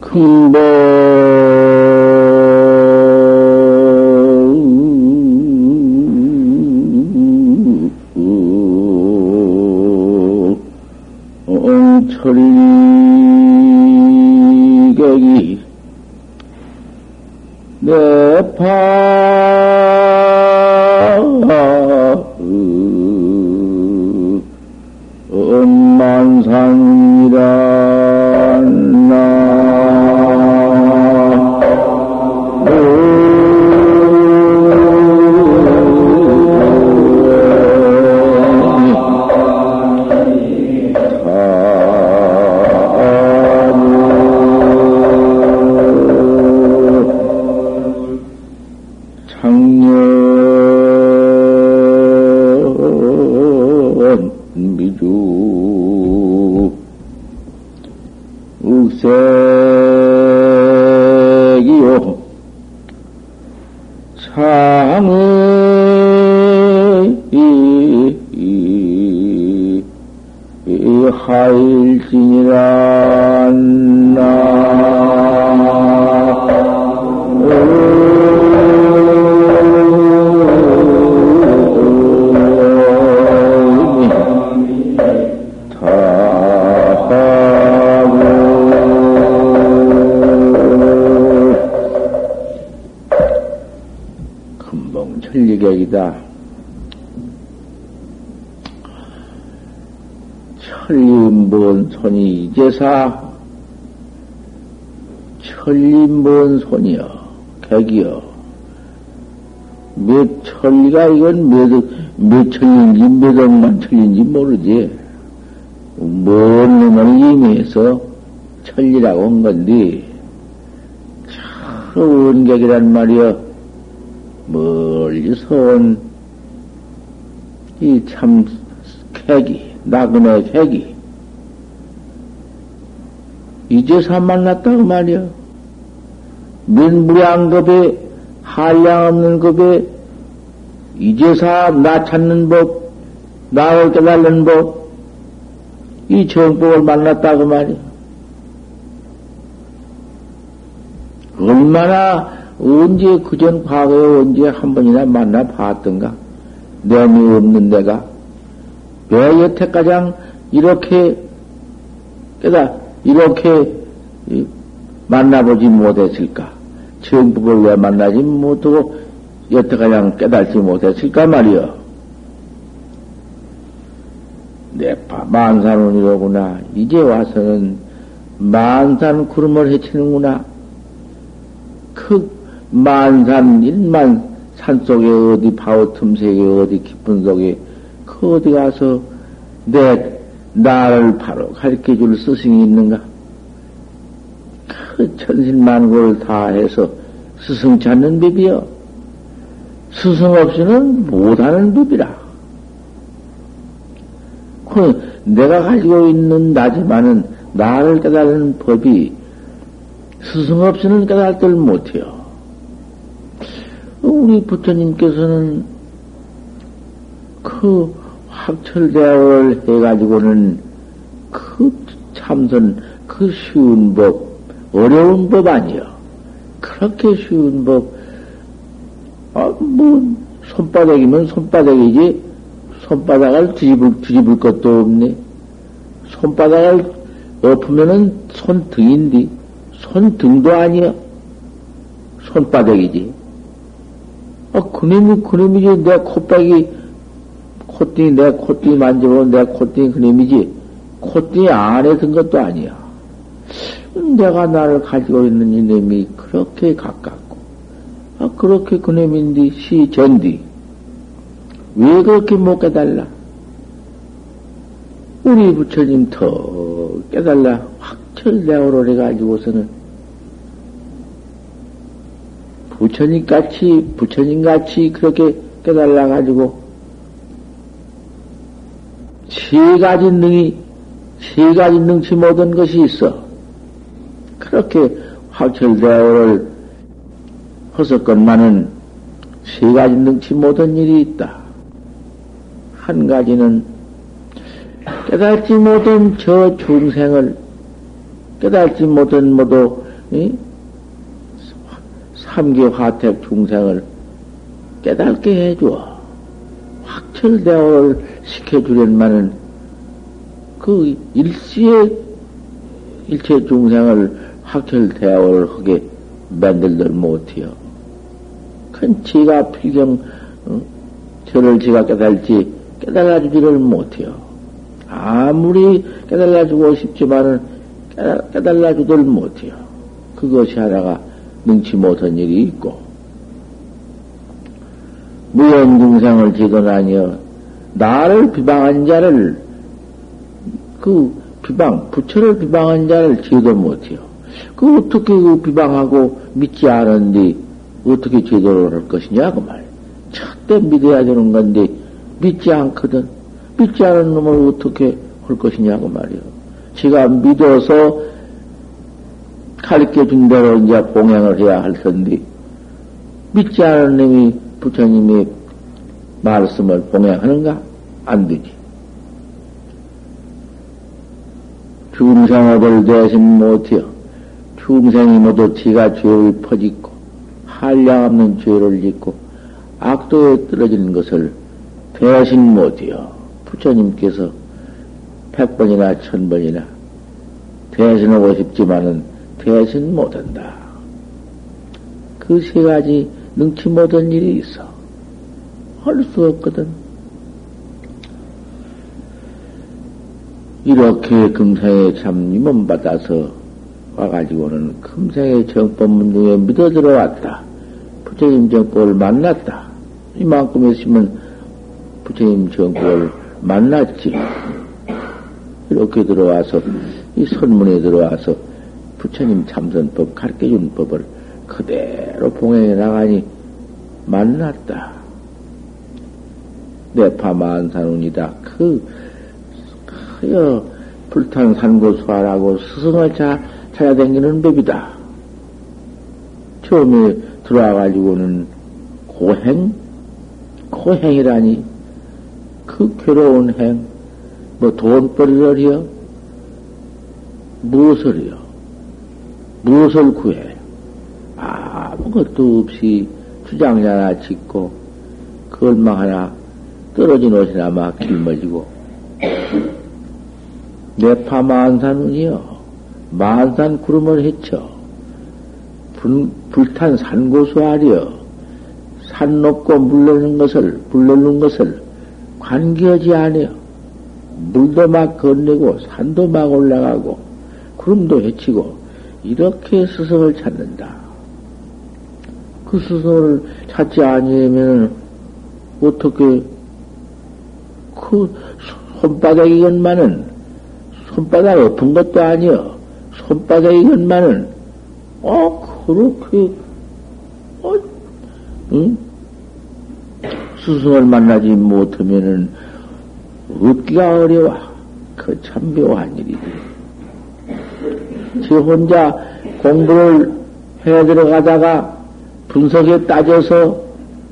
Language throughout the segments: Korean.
큰 천리객이 손이 이제사 천리 먼 손이여 객이여. 몇 천리가 이건 몇, 몇 천리인지 몇 억만 천리인지 모르지. 먼 놈을 임해서 천리라고 한 건데 참 원객이란 말이여 멀리서 온 이 참 객이, 나그네 객이, 이제서 만났다고 말이야. 민무량급에, 한량 없는 급에, 이제서 나 찾는 법, 나를 깨달는 법, 이 정법을 만났다고 말이야. 얼마나 언제 그전 과거에 언제 한 번이나 만나 봤던가? 내미 없는 내가 왜 여태까지 이렇게 깨다 이렇게 만나보지 못했을까? 정법을 왜 만나지 못하고 여태까지 깨달지 못했을까 말이여. 내파 만산원이로구나. 이제 와서는 만산 구름을 헤치는구나. 그 만산 일만 산 속에 어디 바오 틈새에 어디 깊은 속에 그 어디 가서 내 나를 바로 가르쳐 줄 스승이 있는가? 그 천신만고를 다 해서 스승 찾는 법이여. 스승 없이는 못하는 법이라. 그 내가 가지고 있는 나지만은 나를 깨달는 법이 스승 없이는 깨달들 못해요. 우리 부처님께서는 그 확철대학을 해가지고는 그 참선, 그 쉬운 법, 어려운 법 아니요. 그렇게 쉬운 법, 아, 뭐, 손바닥이면 손바닥이지, 손바닥을 뒤집을, 뒤집을 것도 없네. 손바닥을 엎으면은 손등인데, 손등도 아니야. 손바닥이지. 아, 그놈이, 그놈이지. 내 콧박이, 콧등이, 내 콧등이 만져보면 내 콧등이 그놈이지. 콧등이 안에 든 것도 아니야. 내가 나를 가지고 있는 이놈이 그렇게 가깝고, 아, 그렇게 그놈인데, 시, 전디. 왜 그렇게 못 깨달라? 우리 부처님 더 깨달라. 확철대오를 해가지고서는 부처님 같이, 부처님 같이 그렇게 깨달아가지고, 세 가지 능이, 세 가지 능치 못한 것이 있어. 그렇게 확철대오를 허석건만은 세 가지 능치 못한 일이 있다. 한 가지는 깨닫지 못한 저 중생을 깨닫지 못한 모두 삼계 화택 중생을 깨닫게 해줘. 확철대오를 시켜주련만은 그 일시에 일체 중생을 확철대오를 하게 만들들 못해요. 큰 지가 필경 어? 저를 지가 깨달지 깨달아주지를 못해요. 아무리 깨달아주고 싶지만은 깨달아주들 못해요. 그것이 하나가 능치 못한 일이 있고, 무연중생을 지도나니여 나를 비방한 자를 그 비방 부처를 비방한 자를 지도 못해요. 그 어떻게 그 비방하고 믿지 않은데 어떻게 제도를 할 것이냐 그 말. 첫때 믿어야 되는 건데 믿지 않거든. 믿지 않은 놈을 어떻게 할 것이냐고 말이요. 지가 믿어서 가르쳐 준 대로 이제 봉행을 해야 할 텐데, 믿지 않은 놈이 부처님이 말씀을 봉행하는가? 안 되지. 중생업을 대신 못해요. 중생이 모두 지가 죄를 퍼짓고, 한량 없는 죄를 짓고, 악도에 떨어지는 것을 대신 못해요. 부처님께서 백번이나 천번이나 대신하고 싶지만은 대신 못한다. 그 세 가지 능치 못한 일이 있어. 할 수 없거든. 이렇게 금생에 참 임원 받아서 와가지고는 금생의 정법문 중에 믿어 들어왔다. 부처님 정법을 만났다. 이만큼 했으면 부처님 정법을 만났지. 이렇게 들어와서, 이 선문에 들어와서 부처님 참선법 가르쳐준 법을 그대로 봉행해 나가니 만났다. 내파만산운이다. 그, 그여 불탄 산고수하라고 스승을 차, 찾아다니는 법이다. 처음에 들어와가지고는 고행? 고행이라니. 그 괴로운 행, 뭐 돈벌이를요? 무엇을요? 무엇을 구해? 아무것도 없이 주장이 하나 짓고, 걸망 하나 떨어진 옷이나 막 길머지고, 내파 만산은요, 만산 구름을 헤쳐, 불, 불탄 산고수 아리여, 산 높고 물 넣는 것을, 불 넣는 것을 관계하지 않아요. 물도 막 건네고, 산도 막 올라가고, 구름도 헤치고, 이렇게 스승을 찾는다. 그 스승을 찾지 아니하면 어떻게 그 손바닥이건만은 손바닥 엎은 것도 아니여 손바닥이건만은 어 그렇게 어 응? 스승을 만나지 못하면은 얻기가 어려워. 그 참 묘한 일이지. 지 혼자 공부를 해 들어가다가 분석에 따져서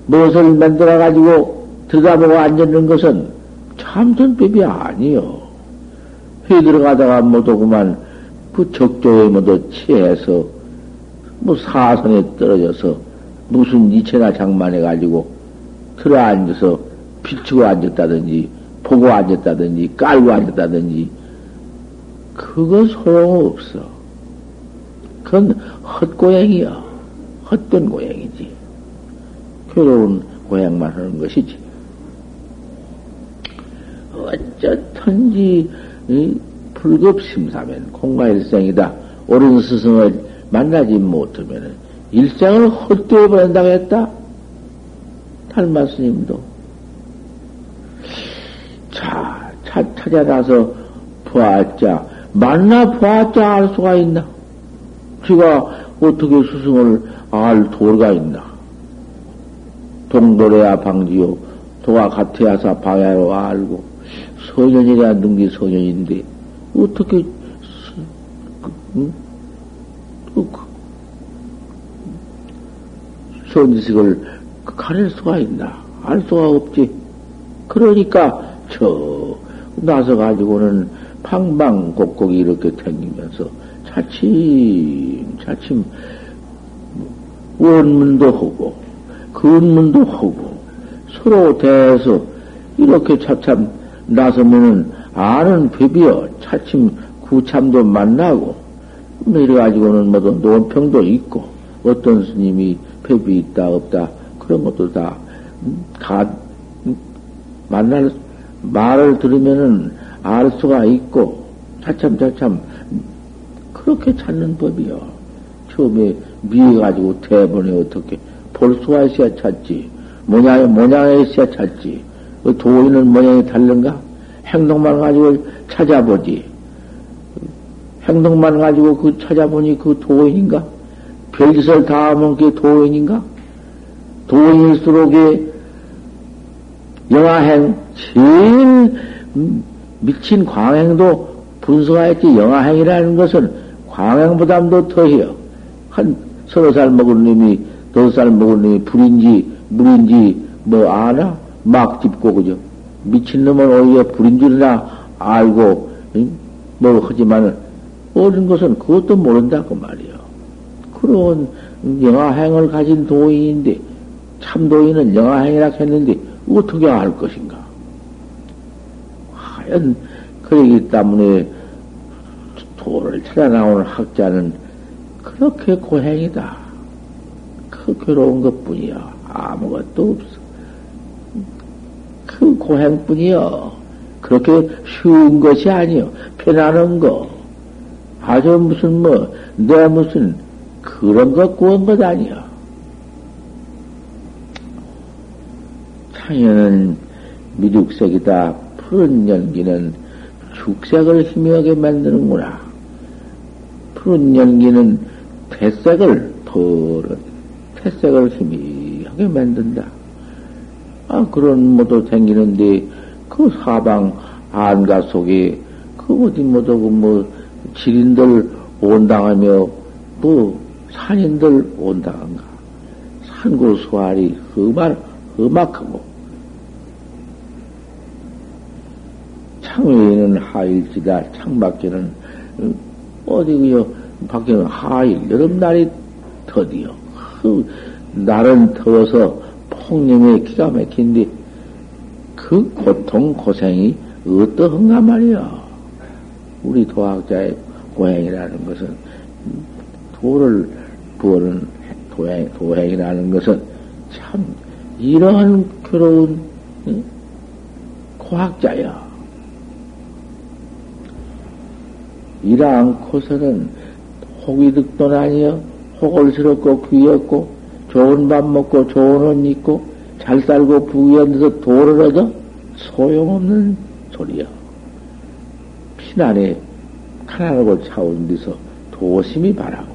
무엇을 만들어가지고 들여다보고 앉는 것은 참선법이 아니요. 해 들어가다가 모두 그만 그 적조에 모두 취해서 뭐 사선에 떨어져서 무슨 이체나 장만해가지고 들어 앉아서 비추고 앉았다든지 보고 앉았다든지 깔고 앉았다든지 그거 소용없어. 그건 헛고양이야. 헛된 고양이지. 괴로운 고향만 하는 것이지. 어쩌든지 불급심사면 공과일생이다. 옳은 스승을 만나지 못하면 일생을 헛되어 버린다고 했다. 달마 스님도. 자, 차, 찾아나서 보았자, 만나 보았자 알 수가 있나? 지가 어떻게 스승을 알 도가 있나? 동도래야 방지요. 도와 같아야사 방야로 알고. 소년이라 능기 소년인데, 어떻게, 응? 그, 손지식을 가릴 수가 있나? 알 수가 없지. 그러니까, 저, 나서 가지고는 방방 곡곡 이렇게 댕기면서 차츰, 차츰, 원문도 하고, 근문도 하고, 서로 대해서 이렇게 차참 나서면은 아는 법이여 차츰 구참도 만나고, 이래 가지고는 뭐도 논평도 있고, 어떤 스님이 법이 있다, 없다, 그런 것도 다, 다, 만날, 말을 들으면은 알 수가 있고, 차참차참, 그렇게 찾는 법이요. 처음에 미해 가지고 대본에 어떻게 볼 수가 있어야 찾지. 모양에, 모양에 있어야 찾지. 그 도인은 모양이 다른가? 행동만 가지고 찾아보지. 행동만 가지고 그 찾아보니 그 도인인가? 별짓을 다 하면 그게 도인인가? 도인일수록에 영화행, 제일 미친 광행도 분석하였지 영화행이라는 것은 광행보담도 더해요. 한 서너 살 먹은 놈이 다섯 살 먹은 놈이 불인지 물인지 뭐 아나? 막 짚고 그죠? 미친 놈은 오히려 불인 줄이나 알고 뭐 하지만 어린 것은 그것도 모른다 그 말이요. 그런 영화행을 가진 도인인데 참도인은 영화행이라 했는데 어떻게 알 것인가? 하연 그러기 때문에 도를 찾아 나오는 학자는 그렇게 고행이다. 그 괴로운 것 뿐이야. 아무것도 없어. 그 고행뿐이여. 그렇게 쉬운 것이 아니여. 편안한 거. 아주 무슨 뭐, 내 무슨 그런 것 구한 것 아니여. 창현은 미륵색이다. 푸른 연기는 죽색을 희미하게 만드는구나. 푸른 연기는 태색을 푸른 태색을 희미하게 만든다. 아, 그런 모도 생기는데, 그 사방 안가 속에, 그 어디 모두 뭐, 지린들 온당하며, 뭐, 산인들 온당한가. 산골수알이 험한, 험악하고, 창외에는 하일지다, 창밖에는, 어, 어디, 그요, 밖에는 하일, 여름날이 더디요. 그, 날은 더워서 폭염에 기가 막힌데, 그 고통, 고생이 어떠한가 말이야. 우리 도학자의 고행이라는 것은, 도를 부어는 도행, 도행이라는 것은 참, 이러한 괴로운, 응? 고학자야. 이라 않고서는 득돈 아니여 혹을스럽고 귀엽고 좋은 밥 먹고 좋은 옷 입고 잘 살고 부귀한데서 도를 얻어 소용없는 소리야. 피난에 가난하고 차온 데서 도심이 바라고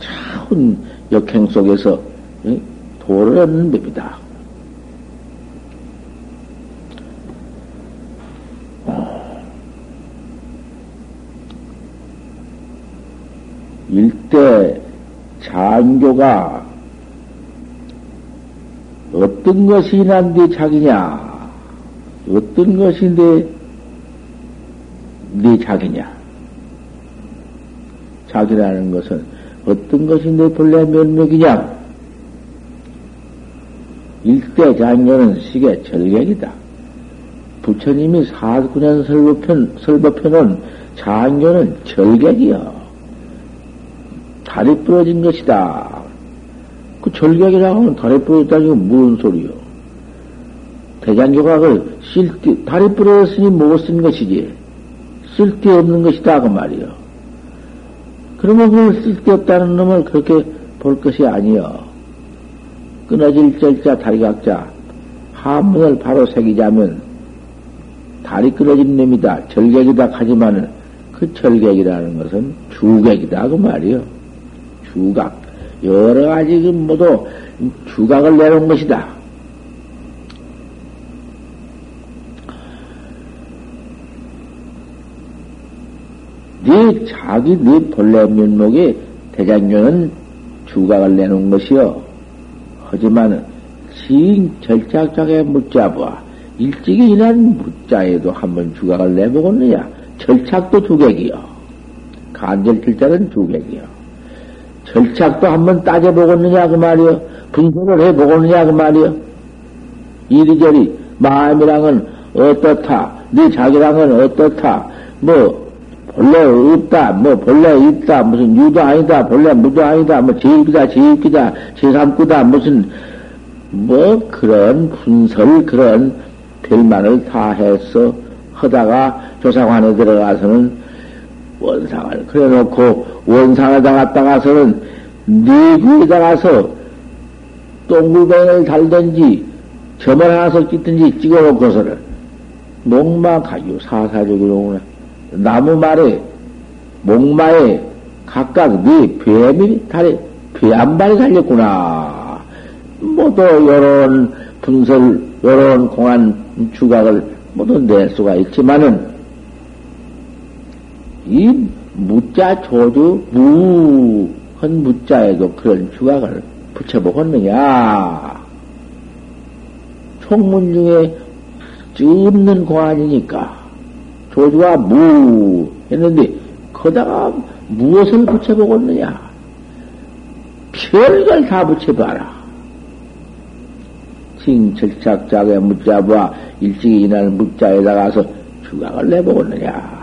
차운 역행 속에서 도를 얻는 법이다. 일대 장교가 어떤 것이 난데 자기냐? 어떤 것인데 네 자기냐? 자기라는 것은 어떤 것인데 본래 면목이냐? 일대 장교는 시계 절객이다. 부처님이 사구년 설법편, 설법편은 장교는 절객이요. 다리 부러진 것이다. 그 절격이라고 하면 다리 부러졌다는 건 무슨 소리요? 대장교가 그 쓸데, 다리 부러졌으니 못 쓴 것이지. 쓸데없는 것이다. 그 말이요. 그러면 그걸 쓸데없다는 놈을 그렇게 볼 것이 아니요. 끊어질 절자 다리각자 한문을 바로 새기자면 다리 끊어진 놈이다. 절객이다. 하지만 그 절객이라는 것은 주객이다. 그 말이요. 주각, 여러 가지 그 모두 주각을 내놓은 것이다. 네 자기 네 본래 면목에 대장교는 주각을 내놓은 것이요. 하지만 시 절착적에 묻자봐 일찍이 일한 묻자에도 한번 주각을 내보겠느냐? 절착도 주객이요. 간절길자는 주객이요. 절착도 한번 따져보겠느냐 그 말이요. 분석을 해보겠느냐 그 말이요. 이리저리 마음이랑은 어떻다. 네 자기랑은 어떻다. 뭐 본래 없다. 뭐 본래 있다. 무슨 유도 아니다. 본래 무도 아니다. 뭐 제입이다. 제입기다. 제삼구다. 무슨 뭐 그런 분설 그런 별만을 다 해서 하다가 조상관에 들어가서는 원상을 그래놓고 원상에다 갔다가서는 내구에다 가서 똥굴뱅이를 달든지 점을 하나서 끼든지 찍어놓고서는 목마 가요 사사적으로 나무 말에 목마에 각각 네 뱀이 달에 뱀 발이 달렸구나. 모두 요런 분설 요런 공안 주각을 모두 낼 수가 있지만은 이 무자 조주 무한 무자에도 그런 주각을 붙여보겠느냐? 총문 중에 없는 공안이니까 조주가 무 했는데 거다가 무엇을 붙여보겠느냐? 별걸 다 붙여봐라. 징철착작의 무자와 일찍이 이날 무자에 다가서 주각을 내보겠느냐.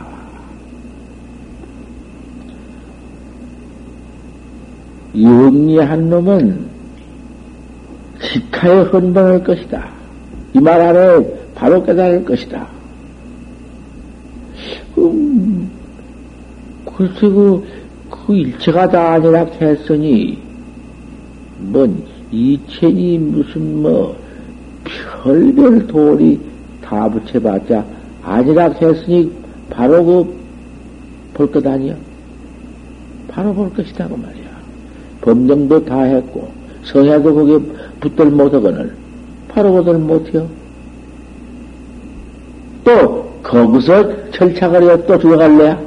영리한 놈은 직하에 헌방할 것이다. 이 말 안에 바로 깨달을 것이다. 음, 글쎄, 그, 그 일체가 다 아니라 했으니, 뭔, 이체니 무슨 뭐, 별별 돌이 다 붙여봤자 아니라 했으니 바로 그 볼 것 아니야. 바로 볼 것이다 그 말이야. 범정도 다 했고 성야도 거기에 붙들 못하거늘 바로 거들 못해요. 또 거기서 철착을 해야 또 들어갈래야?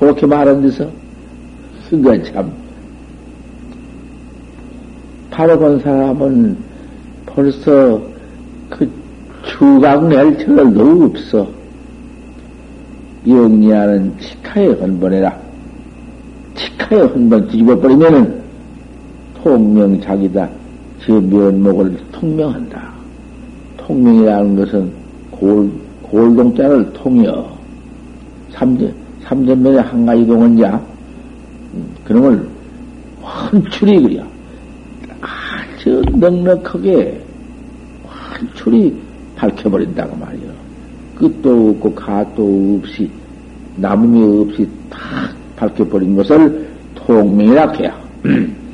그렇게 말한 데서 그건 참 바로 본 사람은 벌써 그 추각 낼 털도 없어. 영리하는 치카에 헌번해라. 치카에 헌번 뒤집어 버리면은 통명작이다. 저 면목을 통명한다. 통명이라는 것은 골, 골동자를 통여. 삼전, 삼전면에 한 가지 동원자. 음, 그런 걸 환출이 그려. 아주 넉넉하게 환출이 밝혀버린다고 말이요. 끝도 없고 가도 없이 남음이 없이 탁 밝혀버린 것을 통명이라 해야.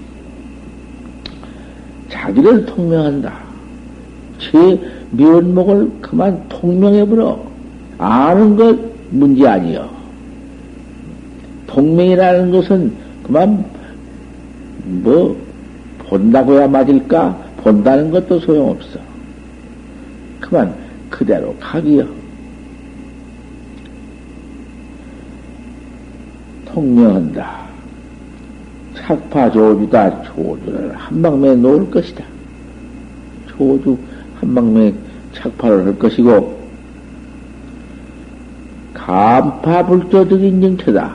자기를 통명한다. 제 면목을 그만 통명해버려. 아는 것 문제 아니요. 통명이라는 것은 그만 뭐 본다고야 맞을까? 본다는 것도 소용없어. 그만 그대로 가기요. 통명한다. 착파 조주다. 조주를 한 방매에 놓을 것이다. 조주 한 방매에 착파를 할 것이고, 감파 불조적인 정체다.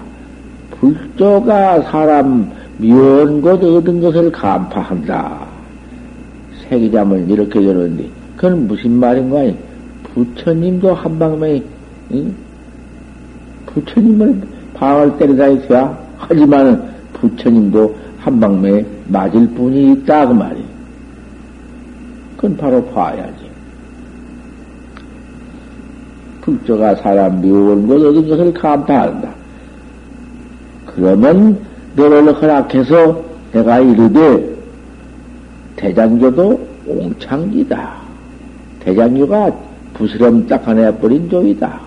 불조가 사람 미운 것 얻은 것을 감파한다. 세기자을 이렇게 되는데, 그건 무슨 말인가? 부처님도 한 방에, 응? 부처님을 방을 때리다 했어야. 하지만 부처님도 한 방에 맞을 뿐이 있다. 그 말이. 그건 바로 봐야지. 불조가 사람 미운 것 얻은 것을 감파한다. 그러면 너를 허락해서 내가 이르되 대장교도 옹창기다. 대장교가 부스럼 닦아내버린 조이다.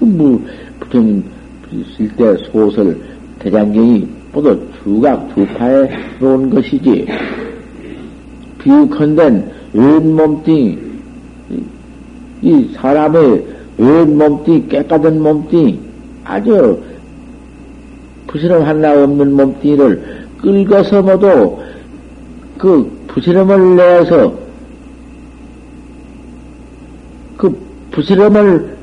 뭐, 부처님 때 소설 대장경이 모두 두각 두파에 놓은 것이지. 비유컨대 왼몸뚱이, 이 사람의 왼몸뚱이, 깨끗한 몸뚱이, 아주 부스럼 하나 없는 몸뚱이를 끌어서 모두 그 부스럼을 내서 그 부스럼을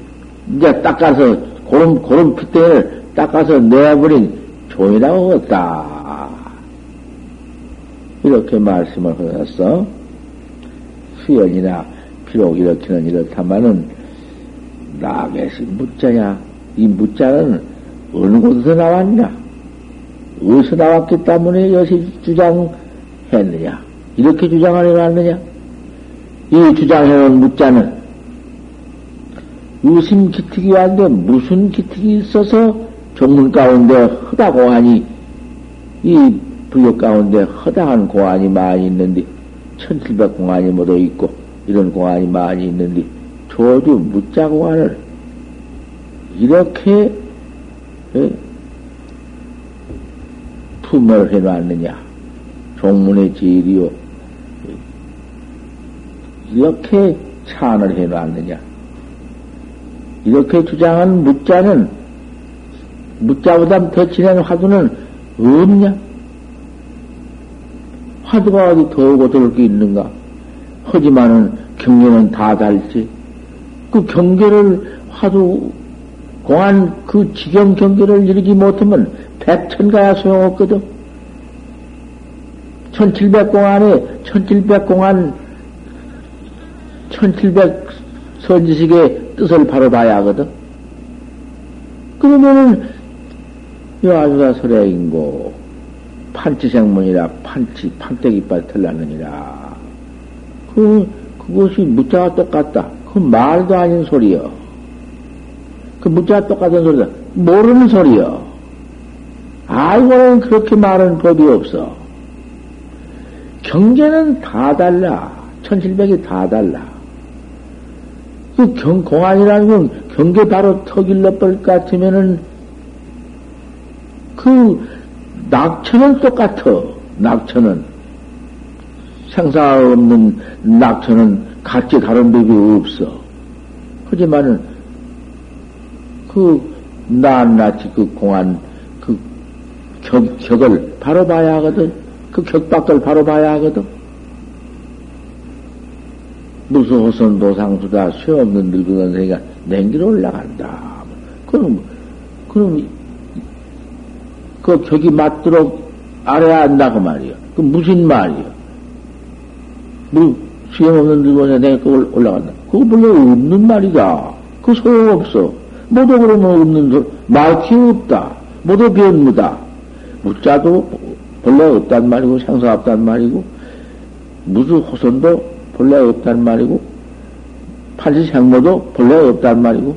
이제 닦아서 고름 고름 핏대를 닦아서 내버린 종이라고 했다. 이렇게 말씀을 하셨어. 수연이나 비록 이렇게는 이렇다마는 나겟이 무자냐? 이 무자는 어느 곳에서 나왔냐? 어디서 나왔기 때문에 이것이 주장했느냐? 이렇게 주장을 해놨느냐? 이 주장해놓은 무자는 유심 기특이 왔는데 무슨 기특이 있어서 종문 가운데 허다 고 하니? 이 부역 가운데 허다한 공안이 많이 있는데 천칠백 공안이 모두 있고 이런 공안이 많이 있는데 조주 무자 공안을 이렇게 예? 품을 해놨느냐? 종문의 제일이요. 이렇게 찬을 해놨느냐 이렇게 주장한 무자는 무자보다 더 진한 화두는 없냐? 화두가 어디 더 오고 들을 게 있는가? 하지만은 경계는 다 달지. 그 경계를 화두 공안 그 지경 경계를 이루지 못하면 백천가야 소용없거든. 천칠백 공안에 천칠백 공안 천칠백 선지식의 뜻을 바로 봐야 하거든. 그러면은 여아주가 설해인고 판치생문이라 판치 판때기빨 털났느니라. 그 그것이 무자가 똑같다. 그 말도 아닌 소리여. 그 무자가 똑같은 소리다. 모르는 소리여. 알고는 그렇게 말하는 법이 없어. 경계는 다 달라. 천칠백이 다 달라. 그 경, 공안이라는 건 경계 바로 터길러 것 같으면은 그 낙천은 똑같아. 낙천은. 생사 없는 낙천은 같이 다른 법이 없어. 하지만은 그 낱낱이 그 공안 그 격, 격을 바로 봐야 하거든. 그 격밖을 바로 봐야 하거든. 무수호선 도상수다 쇠없는 늙은 선생이가 냉기로 올라간다. 그럼, 그럼, 그 격이 맞도록 알아야 한다고 말이야. 그 무슨 말이야. 뭐, 수염없는 늙은 선생이 그걸 올라간다. 그거 별로 없는 말이다. 그 소용없어. 모두 그러면 없는 말기 없다. 모두 변무다. 무자도 본래 없단 말이고, 생사 없단 말이고, 무수 호선도 본래 없단 말이고, 판시생모도 본래 없단 말이고,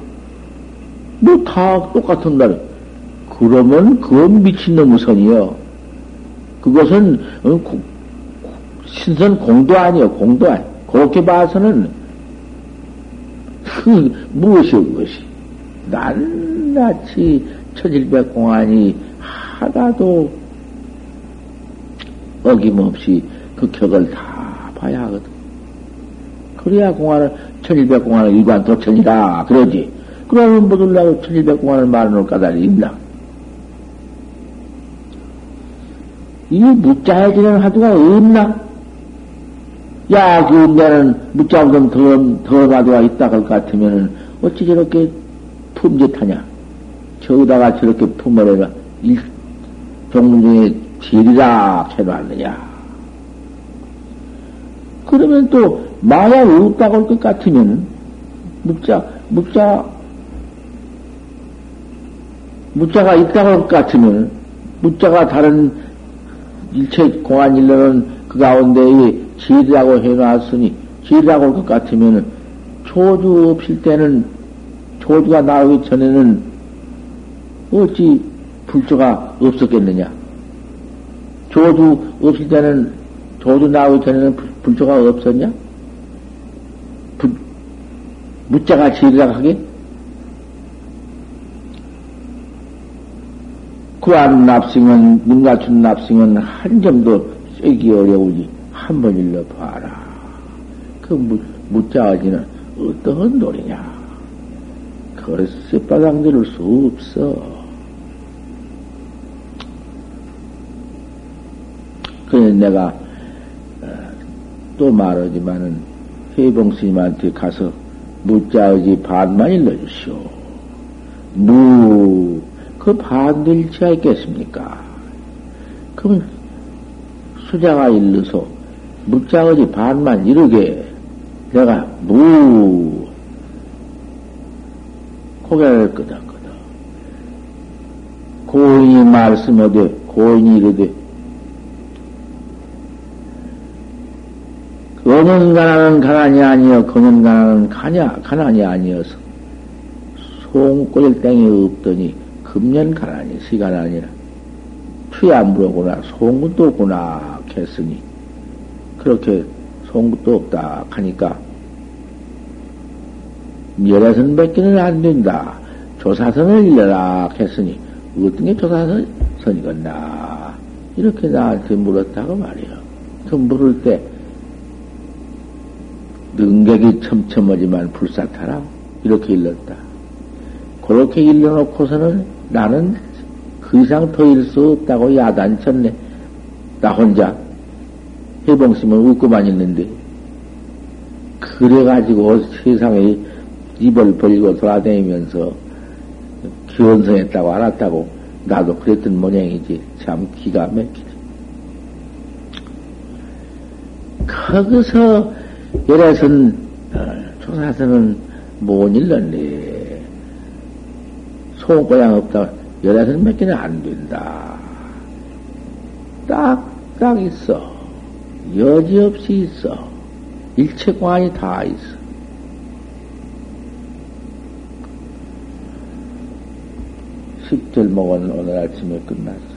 뭐 다 똑같은 날. 그러면 그건 미친놈의 선이요. 그것은 어, 신선 공도 아니요, 공도 아니. 그렇게 봐서는 그 무엇이요, 그것이. 낱낱이 천일백 공안이 하나도 어김없이 그 격을 다 봐야 하거든. 그래야 공안을, 천일백 공안을 일관 도천이다. 그러지. 그러면 뭐들라고 천일백 공안을 말하는 까닭이 있나? 이 무자해지는 화두가 없나? 야, 그 내는 무자보다 더, 더 화두가 있다 할것 같으면은 어찌 저렇게 품짓하냐? 저기다가 저렇게 품어내가 일, 종문 중에 질이라 해놨느냐? 그러면 또 마야 없다고 할 것 같으면 묵자 묵자 묵자가 있다고 할 것 같으면 묵자가 다른 일체 공안 일러는 그 가운데에 질이라고 해놨으니 질이라고 할 것 같으면 조주 없을 때는 조주가 나오기 전에는 어찌 불조가 없었겠느냐? 조주 없을 때는 조주 나오기 전에는 불조가 없었냐? 부, 무자가 질이라고 하게? 구한 납승은, 눈 갖춘 납승은 한 점도 쐐기 어려우니 한 번 일러 봐라. 그 무, 무자어지는 어떠한 노래냐? 그래서 바닥 내릴 수 없어. 그래 내가 어, 또 말하지만은 해봉 스님한테 가서 무자의지 반만 일러주시오. 무, 그 반들지가 있겠습니까? 그럼 수자가 일러서 무자의지 반만 이르게 내가 무, 고개를 끄덕끄덕. 고인이 말씀하되, 고인이 이르되, 어느 가난은 가난이 아니여, 그는 가난은 가냐, 가난이 아니어서, 송골 땡이 없더니, 금년 가난이, 시간 아니라, 투야물어구나, 송구도 없구나, 했으니, 그렇게 송구도 없다 하니까, 열애선 뺏기는 안 된다. 조사선을 일러라 했으니, 어떤 게 조사선이겠나. 이렇게 나한테 물었다고 말이요. 그 물을 때, 능객이 첨첨하지만 불사타라. 이렇게 일렀다. 그렇게 일러놓고서는 나는 그 이상 더 일 수 없다고 야단쳤네. 나 혼자 해봉심을 웃고만 있는데. 그래가지고 세상에 입을 벌리고 돌아다니면서 기원성했다고 알았다고 나도 그랬던 모양이지. 참 기가 막히지. 거기서 열애선, 어, 조사선은 못 일렀네. 소고양 없다. 열애선 몇 개는 안 된다. 딱, 딱 있어. 여지없이 있어. 일체관이 다 있어. 십절목은 오늘 아침에 끝났어.